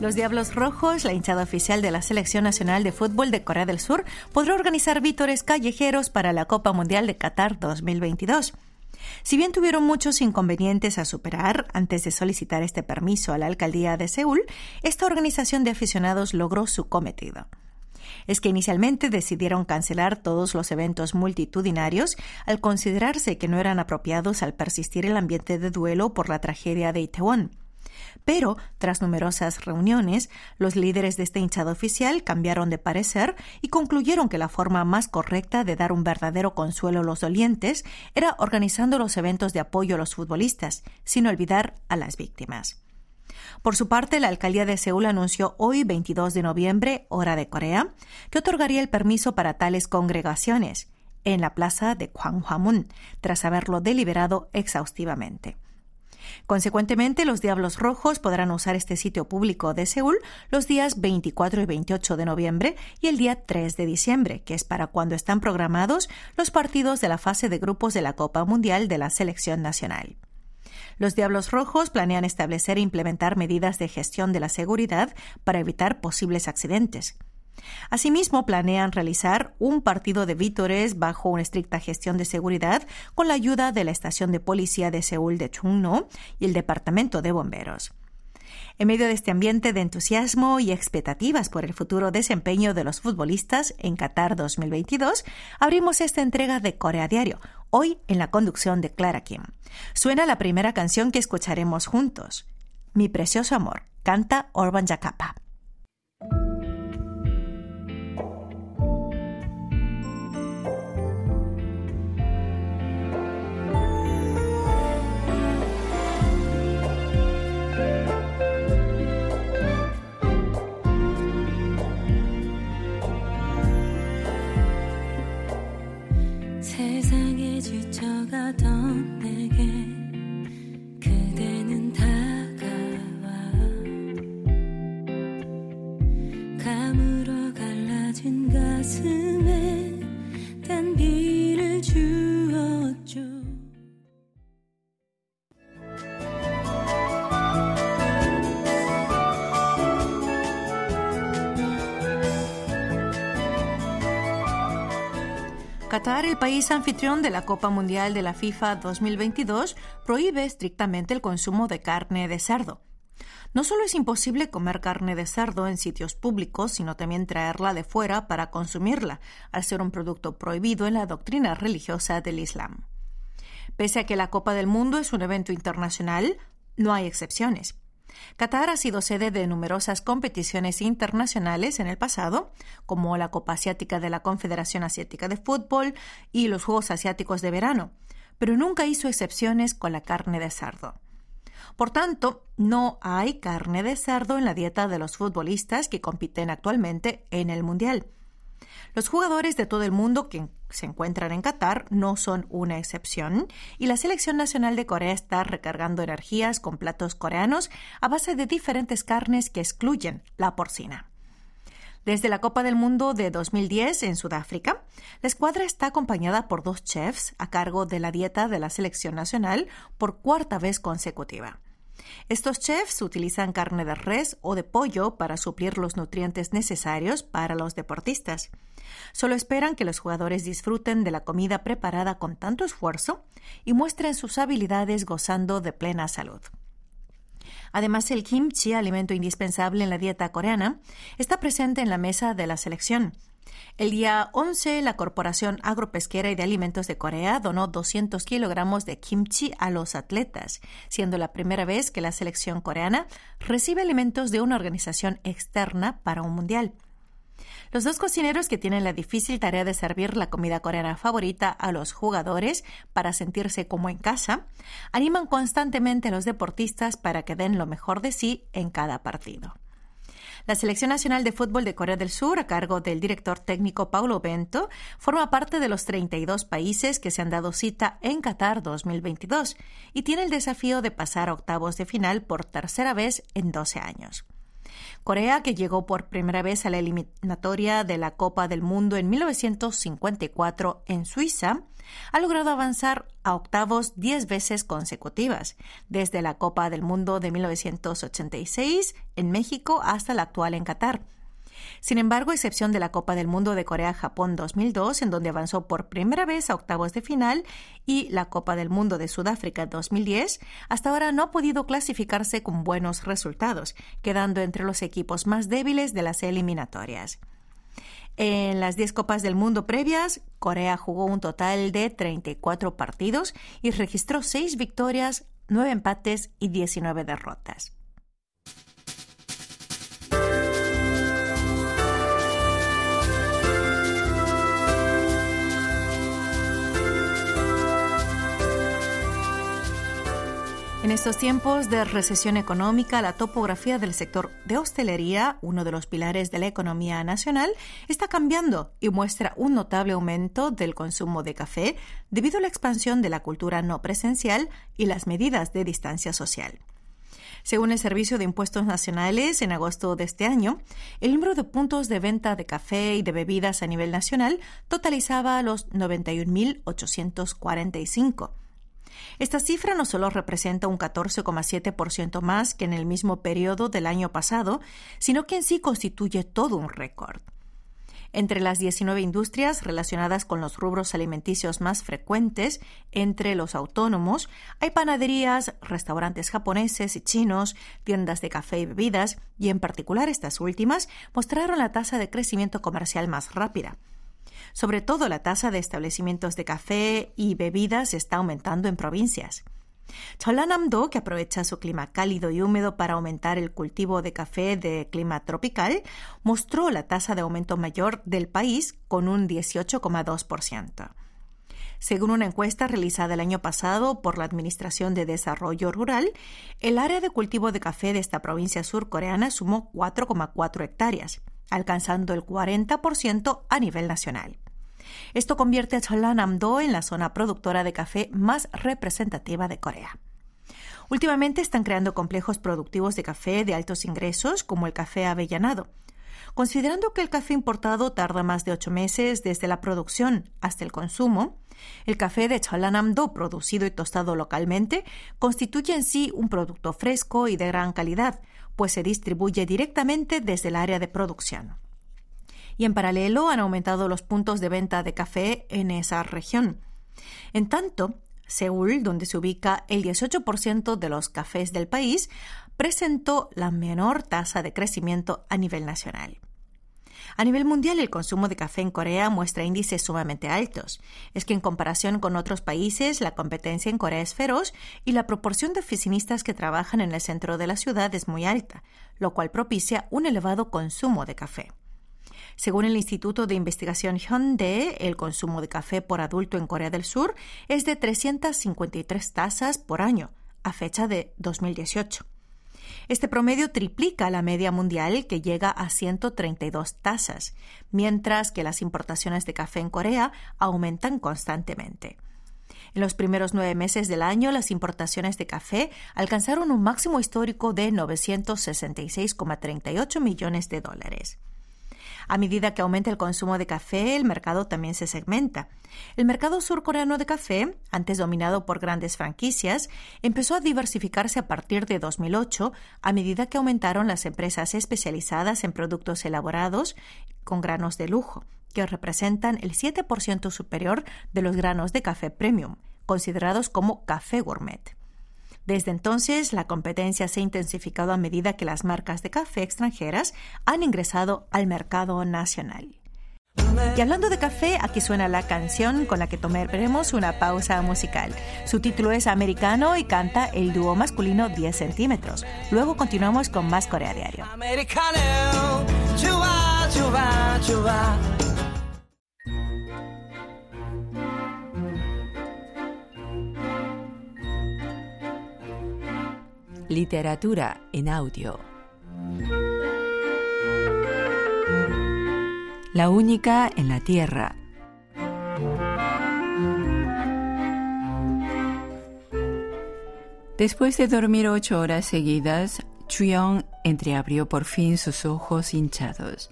Los Diablos Rojos, la hinchada oficial de la Selección Nacional de Fútbol de Corea del Sur, podrá organizar vítores callejeros para la Copa Mundial de Qatar 2022. Si bien tuvieron muchos inconvenientes a superar antes de solicitar este permiso a la alcaldía de Seúl, esta organización de aficionados logró su cometido. Es que inicialmente decidieron cancelar todos los eventos multitudinarios al considerarse que no eran apropiados al persistir el ambiente de duelo por la tragedia de Itaewon. Pero, tras numerosas reuniones, los líderes de este hinchado oficial cambiaron de parecer y concluyeron que la forma más correcta de dar un verdadero consuelo a los dolientes era organizando los eventos de apoyo a los futbolistas, sin olvidar a las víctimas. Por su parte, la alcaldía de Seúl anunció hoy, 22 de noviembre, hora de Corea, que otorgaría el permiso para tales congregaciones en la plaza de Gwanghwamun, tras haberlo deliberado exhaustivamente. Consecuentemente, los Diablos Rojos podrán usar este sitio público de Seúl los días 24 y 28 de noviembre y el día 3 de diciembre, que es para cuando están programados los partidos de la fase de grupos de la Copa Mundial de la Selección Nacional. Los Diablos Rojos planean establecer e implementar medidas de gestión de la seguridad para evitar posibles accidentes. Asimismo, planean realizar un partido de vítores bajo una estricta gestión de seguridad con la ayuda de la estación de policía de Seúl de Chungno y el departamento de bomberos. En medio de este ambiente de entusiasmo y expectativas por el futuro desempeño de los futbolistas en Qatar 2022, abrimos esta entrega de Corea Diario, hoy en la conducción de Clara Kim. Suena la primera canción que escucharemos juntos. Mi precioso amor, canta Orban Jakapa. Qatar, el país anfitrión de la Copa Mundial de la FIFA 2022, prohíbe estrictamente el consumo de carne de cerdo. No solo es imposible comer carne de cerdo en sitios públicos, sino también traerla de fuera para consumirla, al ser un producto prohibido en la doctrina religiosa del Islam. Pese a que la Copa del Mundo es un evento internacional, no hay excepciones. Qatar ha sido sede de numerosas competiciones internacionales en el pasado, como la Copa Asiática de la Confederación Asiática de Fútbol y los Juegos Asiáticos de Verano, pero nunca hizo excepciones con la carne de cerdo. Por tanto, no hay carne de cerdo en la dieta de los futbolistas que compiten actualmente en el Mundial. Los jugadores de todo el mundo que se encuentran en Qatar no son una excepción y la selección nacional de Corea está recargando energías con platos coreanos a base de diferentes carnes que excluyen la porcina. Desde la Copa del Mundo de 2010 en Sudáfrica, la escuadra está acompañada por dos chefs a cargo de la dieta de la selección nacional por cuarta vez consecutiva. Estos chefs utilizan carne de res o de pollo para suplir los nutrientes necesarios para los deportistas. Solo esperan que los jugadores disfruten de la comida preparada con tanto esfuerzo y muestren sus habilidades gozando de plena salud. Además, el kimchi, alimento indispensable en la dieta coreana, está presente en la mesa de la selección. El día 11, la Corporación Agropesquera y de Alimentos de Corea donó 200 kilogramos de kimchi a los atletas, siendo la primera vez que la selección coreana recibe alimentos de una organización externa para un mundial. Los dos cocineros que tienen la difícil tarea de servir la comida coreana favorita a los jugadores para sentirse como en casa, animan constantemente a los deportistas para que den lo mejor de sí en cada partido. La Selección Nacional de Fútbol de Corea del Sur, a cargo del director técnico Paulo Bento, forma parte de los 32 países que se han dado cita en Qatar 2022 y tiene el desafío de pasar a octavos de final por tercera vez en 12 años. Corea, que llegó por primera vez a la eliminatoria de la Copa del Mundo en 1954 en Suiza, ha logrado avanzar a octavos 10 veces consecutivas, desde la Copa del Mundo de 1986 en México hasta la actual en Qatar sin embargo, excepción de la Copa del Mundo de Corea-Japón 2002, en donde avanzó por primera vez a octavos de final, y la Copa del Mundo de Sudáfrica 2010, hasta ahora no ha podido clasificarse con buenos resultados, quedando entre los equipos más débiles de las eliminatorias. En las 10 Copas del Mundo previas, Corea jugó un total de 34 partidos y registró 6 victorias, 9 empates y 19 derrotas. En estos tiempos de recesión económica, la topografía del sector de hostelería, uno de los pilares de la economía nacional, está cambiando y muestra un notable aumento del consumo de café debido a la expansión de la cultura no presencial y las medidas de distancia social. Según el Servicio de Impuestos Nacionales, en agosto de este año, el número de puntos de venta de café y de bebidas a nivel nacional totalizaba los 91.845 esta cifra no solo representa un 14,7% más que en el mismo periodo del año pasado, sino que en sí constituye todo un récord. Entre las 19 industrias relacionadas con los rubros alimenticios más frecuentes entre los autónomos, hay panaderías, restaurantes japoneses y chinos, tiendas de café y bebidas, y en particular estas últimas mostraron la tasa de crecimiento comercial más rápida. Sobre todo la tasa de establecimientos de café y bebidas está aumentando en provincias. Cholanamdo, que aprovecha su clima cálido y húmedo para aumentar el cultivo de café de clima tropical, mostró la tasa de aumento mayor del país con un 18,2%. Según una encuesta realizada el año pasado por la Administración de Desarrollo Rural, el área de cultivo de café de esta provincia surcoreana sumó 4,4 hectáreas alcanzando el 40% a nivel nacional. Esto convierte a Cholanamdo en la zona productora de café más representativa de Corea. Últimamente están creando complejos productivos de café de altos ingresos, como el café avellanado. Considerando que el café importado tarda más de ocho meses desde la producción hasta el consumo, el café de Cholanamdo, producido y tostado localmente, constituye en sí un producto fresco y de gran calidad, pues se distribuye directamente desde el área de producción. Y en paralelo han aumentado los puntos de venta de café en esa región. En tanto, Seúl, donde se ubica el 18% de los cafés del país, presentó la menor tasa de crecimiento a nivel nacional. A nivel mundial, el consumo de café en Corea muestra índices sumamente altos. Es que en comparación con otros países, la competencia en Corea es feroz y la proporción de oficinistas que trabajan en el centro de la ciudad es muy alta, lo cual propicia un elevado consumo de café. Según el Instituto de Investigación Hyundai, el consumo de café por adulto en Corea del Sur es de 353 tazas por año, a fecha de 2018. Este promedio triplica la media mundial que llega a 132 tazas, mientras que las importaciones de café en Corea aumentan constantemente. En los primeros nueve meses del año, las importaciones de café alcanzaron un máximo histórico de 966,38 millones de dólares. A medida que aumenta el consumo de café, el mercado también se segmenta. El mercado surcoreano de café, antes dominado por grandes franquicias, empezó a diversificarse a partir de 2008 a medida que aumentaron las empresas especializadas en productos elaborados con granos de lujo, que representan el 7% superior de los granos de café premium, considerados como café gourmet. Desde entonces, la competencia se ha intensificado a medida que las marcas de café extranjeras han ingresado al mercado nacional. Y hablando de café, aquí suena la canción con la que tomaremos una pausa musical. Su título es Americano y canta el dúo masculino 10 centímetros. Luego continuamos con más Corea Diario. Literatura en audio. La única en la Tierra. Después de dormir ocho horas seguidas, Chuyong entreabrió por fin sus ojos hinchados.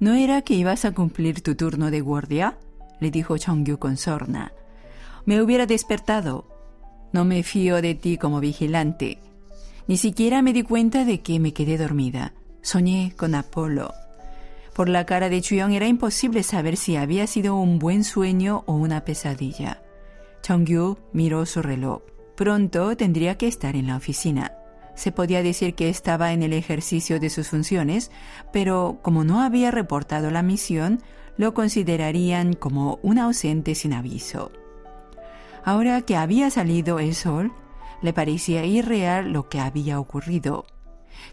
¿No era que ibas a cumplir tu turno de guardia? le dijo Chongyu con sorna. Me hubiera despertado. No me fío de ti como vigilante. Ni siquiera me di cuenta de que me quedé dormida. Soñé con Apolo. Por la cara de Chuyong era imposible saber si había sido un buen sueño o una pesadilla. Chongyu miró su reloj. Pronto tendría que estar en la oficina. Se podía decir que estaba en el ejercicio de sus funciones, pero como no había reportado la misión, lo considerarían como un ausente sin aviso. Ahora que había salido el sol, le parecía irreal lo que había ocurrido.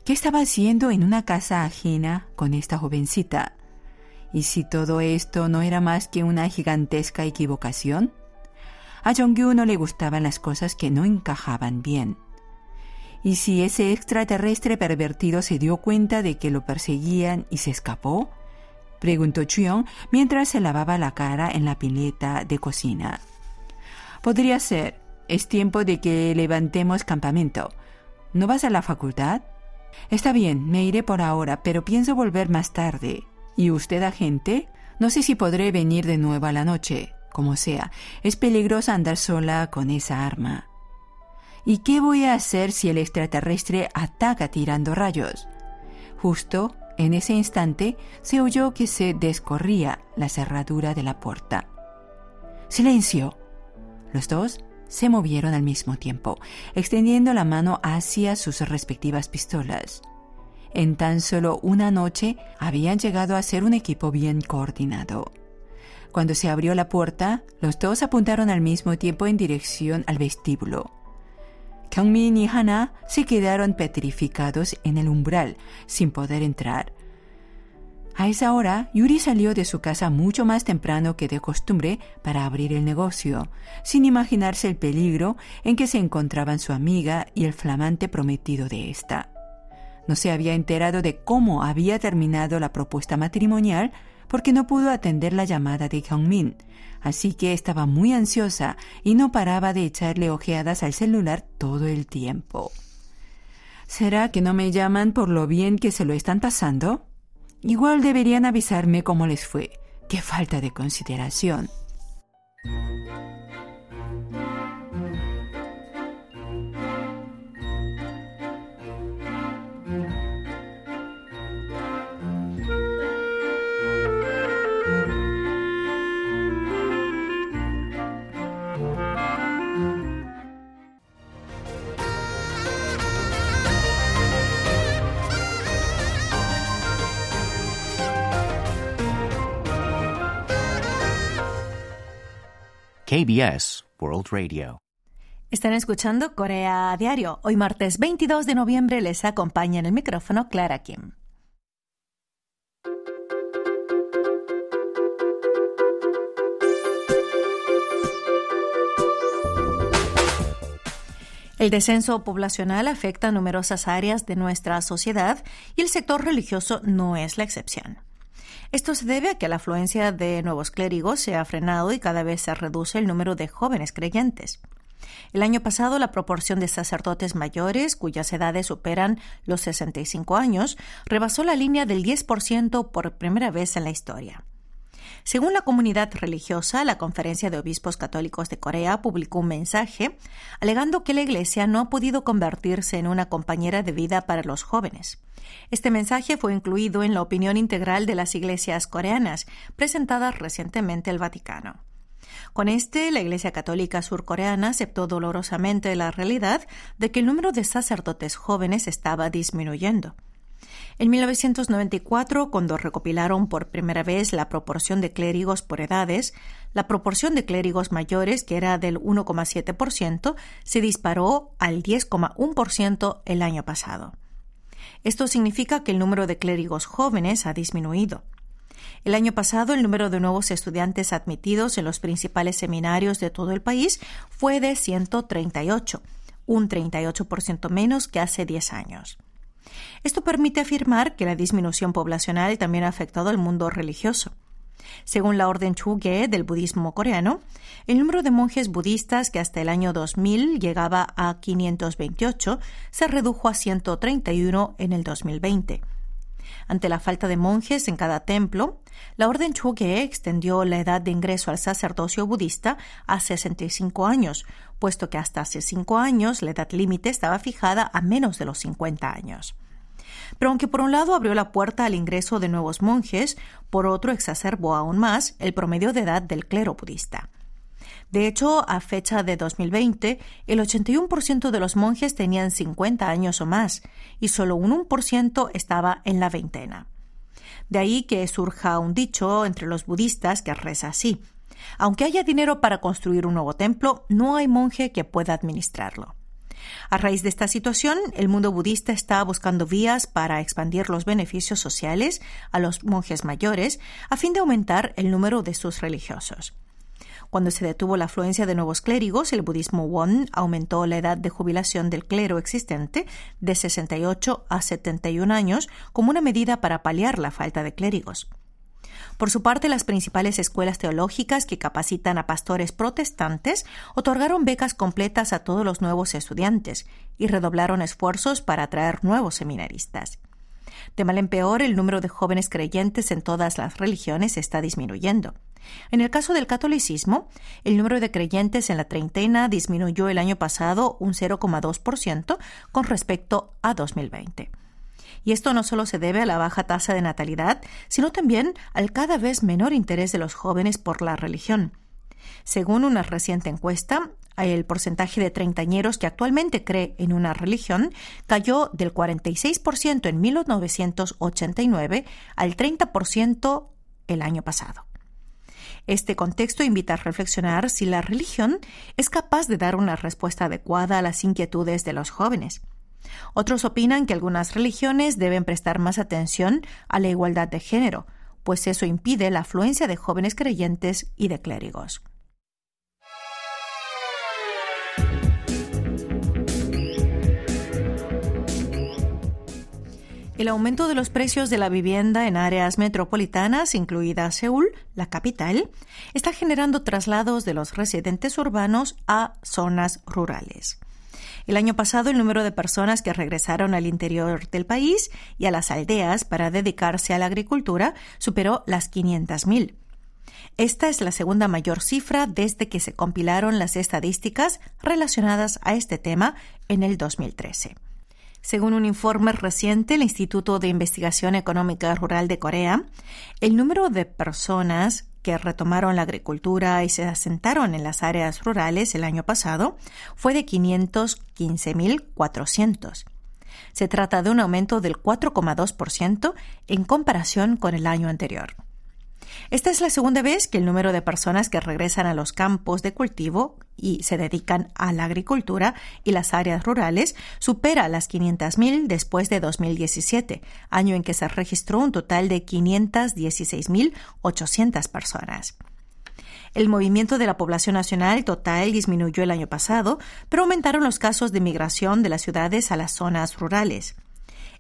¿Qué estaba haciendo en una casa ajena con esta jovencita? ¿Y si todo esto no era más que una gigantesca equivocación? A Jongyu no le gustaban las cosas que no encajaban bien. ¿Y si ese extraterrestre pervertido se dio cuenta de que lo perseguían y se escapó? preguntó Chuyong mientras se lavaba la cara en la pileta de cocina. Podría ser. Es tiempo de que levantemos campamento. ¿No vas a la facultad? Está bien, me iré por ahora, pero pienso volver más tarde. ¿Y usted, agente? No sé si podré venir de nuevo a la noche. Como sea, es peligroso andar sola con esa arma. ¿Y qué voy a hacer si el extraterrestre ataca tirando rayos? Justo en ese instante se oyó que se descorría la cerradura de la puerta. ¡Silencio! Los dos se movieron al mismo tiempo, extendiendo la mano hacia sus respectivas pistolas. En tan solo una noche habían llegado a ser un equipo bien coordinado. Cuando se abrió la puerta, los dos apuntaron al mismo tiempo en dirección al vestíbulo. Kyungmin y Hana se quedaron petrificados en el umbral, sin poder entrar. A esa hora, Yuri salió de su casa mucho más temprano que de costumbre para abrir el negocio, sin imaginarse el peligro en que se encontraban su amiga y el flamante prometido de esta. No se había enterado de cómo había terminado la propuesta matrimonial porque no pudo atender la llamada de Hyungmin, así que estaba muy ansiosa y no paraba de echarle ojeadas al celular todo el tiempo. ¿Será que no me llaman por lo bien que se lo están pasando? Igual deberían avisarme cómo les fue. Qué falta de consideración. KBS World Radio. Están escuchando Corea Diario. Hoy martes 22 de noviembre les acompaña en el micrófono Clara Kim. El descenso poblacional afecta a numerosas áreas de nuestra sociedad y el sector religioso no es la excepción. Esto se debe a que la afluencia de nuevos clérigos se ha frenado y cada vez se reduce el número de jóvenes creyentes. El año pasado, la proporción de sacerdotes mayores cuyas edades superan los 65 años rebasó la línea del 10% por primera vez en la historia. Según la comunidad religiosa, la Conferencia de Obispos Católicos de Corea publicó un mensaje alegando que la Iglesia no ha podido convertirse en una compañera de vida para los jóvenes. Este mensaje fue incluido en la opinión integral de las iglesias coreanas, presentada recientemente al Vaticano. Con este, la Iglesia Católica surcoreana aceptó dolorosamente la realidad de que el número de sacerdotes jóvenes estaba disminuyendo. En 1994, cuando recopilaron por primera vez la proporción de clérigos por edades, la proporción de clérigos mayores, que era del 1,7%, se disparó al 10,1% el año pasado. Esto significa que el número de clérigos jóvenes ha disminuido. El año pasado, el número de nuevos estudiantes admitidos en los principales seminarios de todo el país fue de 138, un 38% menos que hace 10 años. Esto permite afirmar que la disminución poblacional también ha afectado al mundo religioso. Según la orden Chuge del budismo coreano, el número de monjes budistas que hasta el año 2000 llegaba a 528 se redujo a 131 en el 2020. Ante la falta de monjes en cada templo, la orden Choge extendió la edad de ingreso al sacerdocio budista a 65 años, puesto que hasta hace cinco años la edad límite estaba fijada a menos de los 50 años. Pero aunque por un lado abrió la puerta al ingreso de nuevos monjes, por otro exacerbó aún más el promedio de edad del clero budista. De hecho, a fecha de 2020, el 81% de los monjes tenían 50 años o más y solo un 1% estaba en la veintena. De ahí que surja un dicho entre los budistas que reza así. Aunque haya dinero para construir un nuevo templo, no hay monje que pueda administrarlo. A raíz de esta situación, el mundo budista está buscando vías para expandir los beneficios sociales a los monjes mayores a fin de aumentar el número de sus religiosos. Cuando se detuvo la afluencia de nuevos clérigos, el budismo Won aumentó la edad de jubilación del clero existente de 68 a 71 años como una medida para paliar la falta de clérigos. Por su parte, las principales escuelas teológicas que capacitan a pastores protestantes otorgaron becas completas a todos los nuevos estudiantes y redoblaron esfuerzos para atraer nuevos seminaristas. De mal en peor, el número de jóvenes creyentes en todas las religiones está disminuyendo. En el caso del catolicismo, el número de creyentes en la treintena disminuyó el año pasado un 0,2% con respecto a 2020. Y esto no solo se debe a la baja tasa de natalidad, sino también al cada vez menor interés de los jóvenes por la religión. Según una reciente encuesta, el porcentaje de treintañeros que actualmente cree en una religión cayó del 46% en 1989 al 30% el año pasado. Este contexto invita a reflexionar si la religión es capaz de dar una respuesta adecuada a las inquietudes de los jóvenes. Otros opinan que algunas religiones deben prestar más atención a la igualdad de género, pues eso impide la afluencia de jóvenes creyentes y de clérigos. El aumento de los precios de la vivienda en áreas metropolitanas, incluida Seúl, la capital, está generando traslados de los residentes urbanos a zonas rurales. El año pasado, el número de personas que regresaron al interior del país y a las aldeas para dedicarse a la agricultura superó las 500.000. Esta es la segunda mayor cifra desde que se compilaron las estadísticas relacionadas a este tema en el 2013. Según un informe reciente del Instituto de Investigación Económica Rural de Corea, el número de personas que retomaron la agricultura y se asentaron en las áreas rurales el año pasado fue de 515.400. Se trata de un aumento del 4,2% en comparación con el año anterior. Esta es la segunda vez que el número de personas que regresan a los campos de cultivo y se dedican a la agricultura y las áreas rurales supera las 500.000 después de 2017, año en que se registró un total de 516.800 personas. El movimiento de la población nacional total disminuyó el año pasado, pero aumentaron los casos de migración de las ciudades a las zonas rurales.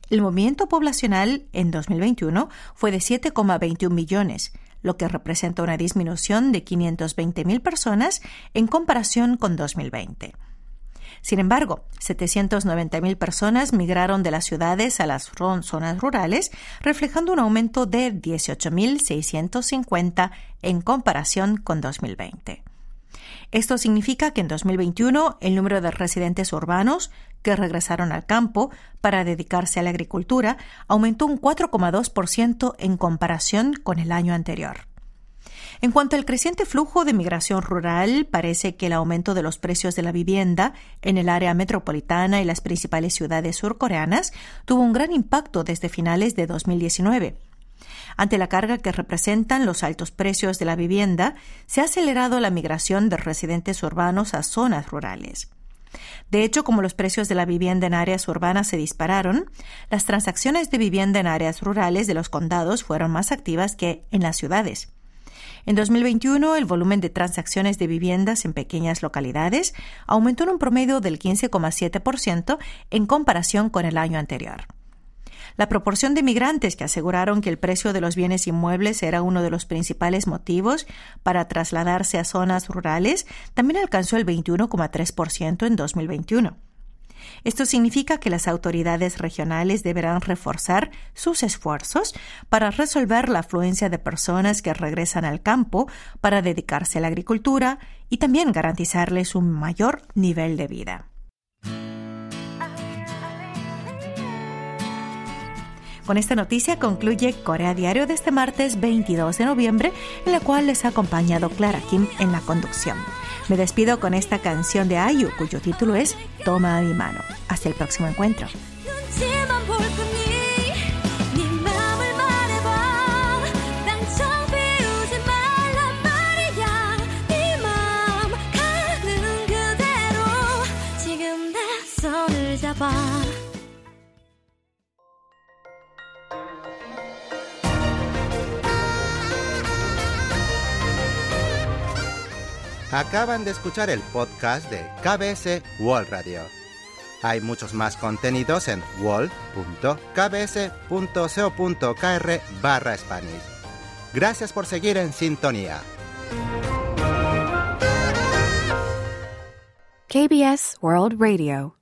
El movimiento poblacional en 2021 fue de 7,21 millones, lo que representa una disminución de 520.000 personas en comparación con 2020. Sin embargo, 790.000 personas migraron de las ciudades a las zonas rurales, reflejando un aumento de 18.650 en comparación con 2020. Esto significa que en 2021 el número de residentes urbanos que regresaron al campo para dedicarse a la agricultura aumentó un 4,2% en comparación con el año anterior. En cuanto al creciente flujo de migración rural, parece que el aumento de los precios de la vivienda en el área metropolitana y las principales ciudades surcoreanas tuvo un gran impacto desde finales de 2019. Ante la carga que representan los altos precios de la vivienda, se ha acelerado la migración de residentes urbanos a zonas rurales. De hecho, como los precios de la vivienda en áreas urbanas se dispararon, las transacciones de vivienda en áreas rurales de los condados fueron más activas que en las ciudades. En 2021, el volumen de transacciones de viviendas en pequeñas localidades aumentó en un promedio del 15,7% en comparación con el año anterior. La proporción de migrantes que aseguraron que el precio de los bienes inmuebles era uno de los principales motivos para trasladarse a zonas rurales también alcanzó el 21,3% en 2021. Esto significa que las autoridades regionales deberán reforzar sus esfuerzos para resolver la afluencia de personas que regresan al campo para dedicarse a la agricultura y también garantizarles un mayor nivel de vida. Con esta noticia concluye Corea Diario de este martes 22 de noviembre, en la cual les ha acompañado Clara Kim en la conducción. Me despido con esta canción de Ayu, cuyo título es Toma mi mano. Hasta el próximo encuentro. Acaban de escuchar el podcast de KBS World Radio. Hay muchos más contenidos en wall.kbs.co.kr barra Spanish. Gracias por seguir en sintonía. KBS World Radio